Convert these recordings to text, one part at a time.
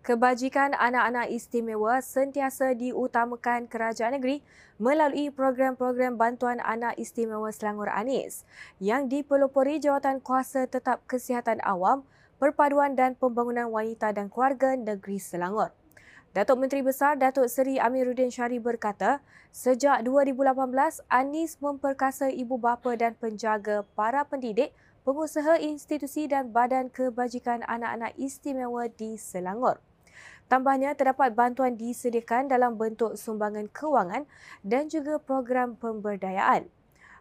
Kebajikan anak-anak istimewa sentiasa diutamakan kerajaan negeri melalui program-program bantuan anak istimewa Selangor Anis yang dipelopori Jawatan Kuasa Tetap Kesihatan Awam, Perpaduan dan Pembangunan Wanita dan Keluarga Negeri Selangor. Datuk Menteri Besar Datuk Seri Amiruddin Syari berkata, sejak 2018 Anis memperkasa ibu bapa dan penjaga para pendidik, pengusaha institusi dan badan kebajikan anak-anak istimewa di Selangor. Tambahnya, terdapat bantuan disediakan dalam bentuk sumbangan kewangan dan juga program pemberdayaan.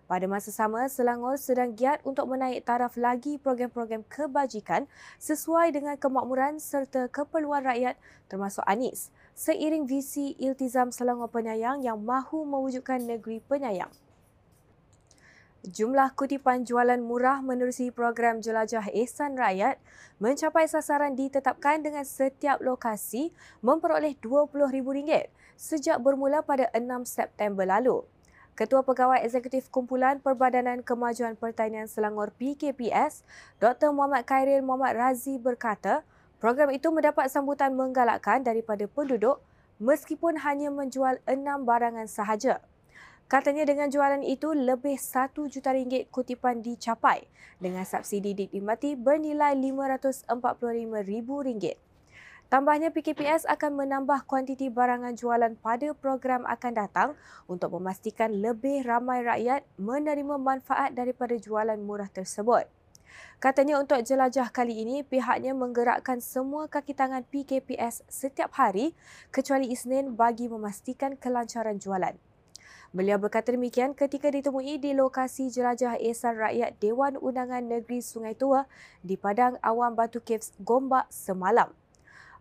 Pada masa sama, Selangor sedang giat untuk menaik taraf lagi program-program kebajikan sesuai dengan kemakmuran serta keperluan rakyat termasuk Anis seiring visi Iltizam Selangor Penyayang yang mahu mewujudkan negeri penyayang. Jumlah kutipan jualan murah menerusi program Jelajah Ehsan Rakyat mencapai sasaran ditetapkan dengan setiap lokasi memperoleh RM20,000 sejak bermula pada 6 September lalu. Ketua Pegawai Eksekutif Kumpulan Perbadanan Kemajuan Pertanian Selangor PKPS, Dr. Muhammad Khairil Muhammad Razi berkata, program itu mendapat sambutan menggalakkan daripada penduduk meskipun hanya menjual enam barangan sahaja. Katanya dengan jualan itu lebih satu juta ringgit kutipan dicapai dengan subsidi dinikmati bernilai RM545,000. Tambahnya PKPS akan menambah kuantiti barangan jualan pada program akan datang untuk memastikan lebih ramai rakyat menerima manfaat daripada jualan murah tersebut. Katanya untuk jelajah kali ini, pihaknya menggerakkan semua kaki tangan PKPS setiap hari kecuali Isnin bagi memastikan kelancaran jualan. Beliau berkata demikian ketika ditemui di lokasi jelajah Ehsan Rakyat Dewan Undangan Negeri Sungai Tua di Padang Awam Batu Caves, Gombak semalam.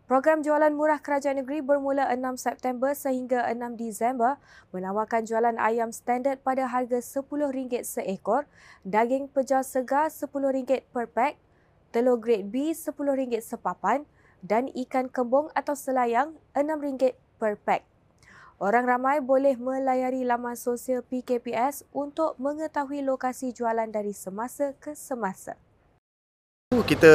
Program jualan murah kerajaan negeri bermula 6 September sehingga 6 Disember menawarkan jualan ayam standard pada harga RM10 seekor, daging pejal segar RM10 per pack, telur grade B RM10 sepapan dan ikan kembung atau selayang RM6 per pack. Orang ramai boleh melayari laman sosial PKPS untuk mengetahui lokasi jualan dari semasa ke semasa. Kita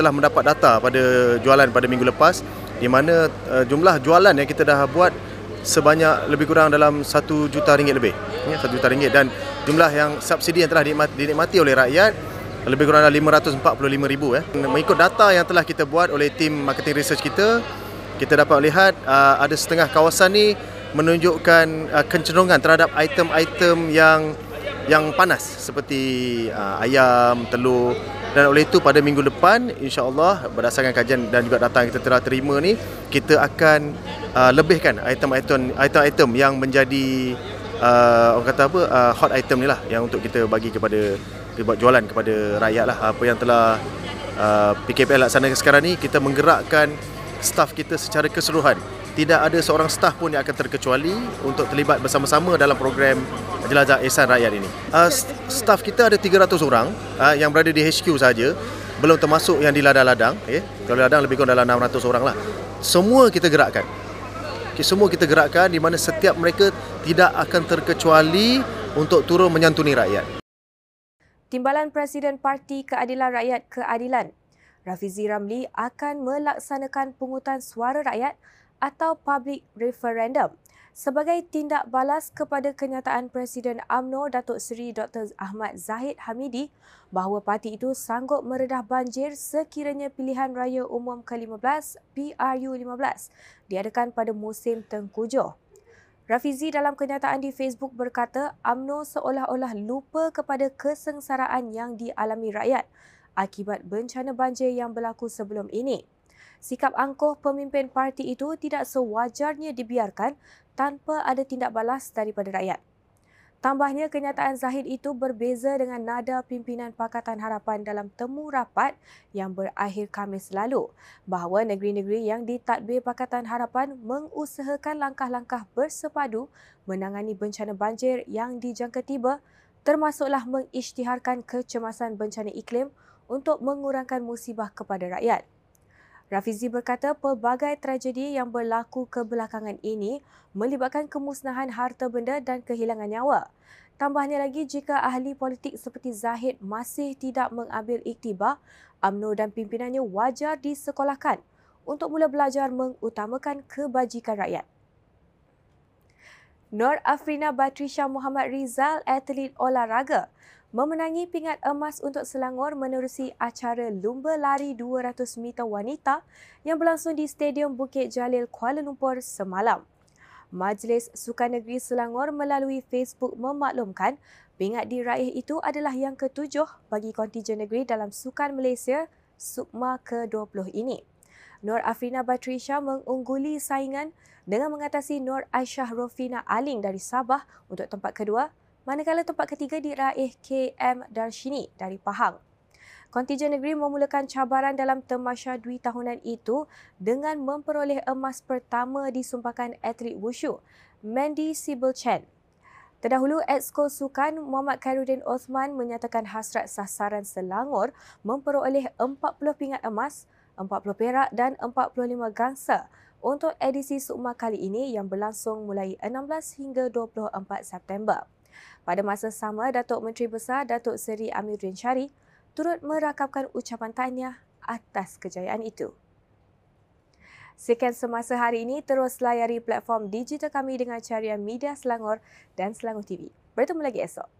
telah mendapat data pada jualan pada minggu lepas di mana uh, jumlah jualan yang kita dah buat sebanyak lebih kurang dalam 1 juta ringgit lebih. Ya, 1 juta ringgit dan jumlah yang subsidi yang telah dinikmati oleh rakyat lebih kurang dalam 545 ribu. Eh. Mengikut data yang telah kita buat oleh tim marketing research kita, kita dapat lihat uh, ada setengah kawasan ni menunjukkan uh, kecenderungan terhadap item-item yang yang panas seperti uh, ayam, telur. Dan oleh itu pada minggu depan insya-Allah berdasarkan kajian dan juga data yang kita telah terima ni kita akan uh, lebihkan item-item item-item yang menjadi uh, orang kata apa uh, hot item ni lah yang untuk kita bagi kepada buat jualan kepada rakyat lah. Apa yang telah uh, PKPL laksanakan sekarang ni kita menggerakkan staf kita secara keseluruhan. Tidak ada seorang staf pun yang akan terkecuali untuk terlibat bersama-sama dalam program Jelajah Ehsan Rakyat ini. Uh, staf kita ada 300 orang uh, yang berada di HQ saja, belum termasuk yang di ladang-ladang. Eh. Kalau ladang lebih kurang dalam 600 orang lah. Semua kita gerakkan. Okay, semua kita gerakkan di mana setiap mereka tidak akan terkecuali untuk turun menyantuni rakyat. Timbalan Presiden Parti Keadilan Rakyat Keadilan Rafizi Ramli akan melaksanakan pungutan suara rakyat atau public referendum sebagai tindak balas kepada kenyataan Presiden AMNO Datuk Seri Dr. Ahmad Zahid Hamidi bahawa parti itu sanggup meredah banjir sekiranya pilihan raya umum ke-15 PRU15 diadakan pada musim tengkujuh. Rafizi dalam kenyataan di Facebook berkata AMNO seolah-olah lupa kepada kesengsaraan yang dialami rakyat akibat bencana banjir yang berlaku sebelum ini. Sikap angkuh pemimpin parti itu tidak sewajarnya dibiarkan tanpa ada tindak balas daripada rakyat. Tambahnya, kenyataan Zahid itu berbeza dengan nada pimpinan Pakatan Harapan dalam temu rapat yang berakhir Khamis lalu bahawa negeri-negeri yang ditadbir Pakatan Harapan mengusahakan langkah-langkah bersepadu menangani bencana banjir yang dijangka tiba termasuklah mengisytiharkan kecemasan bencana iklim untuk mengurangkan musibah kepada rakyat. Rafizi berkata pelbagai tragedi yang berlaku kebelakangan ini melibatkan kemusnahan harta benda dan kehilangan nyawa. Tambahnya lagi jika ahli politik seperti Zahid masih tidak mengambil iktibar, AMNO dan pimpinannya wajar disekolahkan untuk mula belajar mengutamakan kebajikan rakyat. Nur Afrina Batrisha Muhammad Rizal, atlet olahraga, memenangi pingat emas untuk Selangor menerusi acara Lumba Lari 200 meter wanita yang berlangsung di Stadium Bukit Jalil Kuala Lumpur semalam. Majlis Sukan Negeri Selangor melalui Facebook memaklumkan pingat diraih itu adalah yang ketujuh bagi kontijen negeri dalam Sukan Malaysia Sukma ke-20 ini. Nur Afrina Batrisha mengungguli saingan dengan mengatasi Nur Aisyah Rofina Aling dari Sabah untuk tempat kedua manakala tempat ketiga diraih KM Darshini dari Pahang. Kontijen negeri memulakan cabaran dalam Temasya Dwi tahunan itu dengan memperoleh emas pertama disumpahkan atlet wushu, Mandy Sibyl Chen. Terdahulu, Exco Sukan Muhammad Khairuddin Osman menyatakan hasrat sasaran Selangor memperoleh 40 pingat emas, 40 perak dan 45 gangsa untuk edisi Sukma kali ini yang berlangsung mulai 16 hingga 24 September. Pada masa sama, Datuk Menteri Besar Datuk Seri Amiruddin Syari turut merakapkan ucapan tahniah atas kejayaan itu. Sekian semasa hari ini, terus layari platform digital kami dengan carian media Selangor dan Selangor TV. Bertemu lagi esok.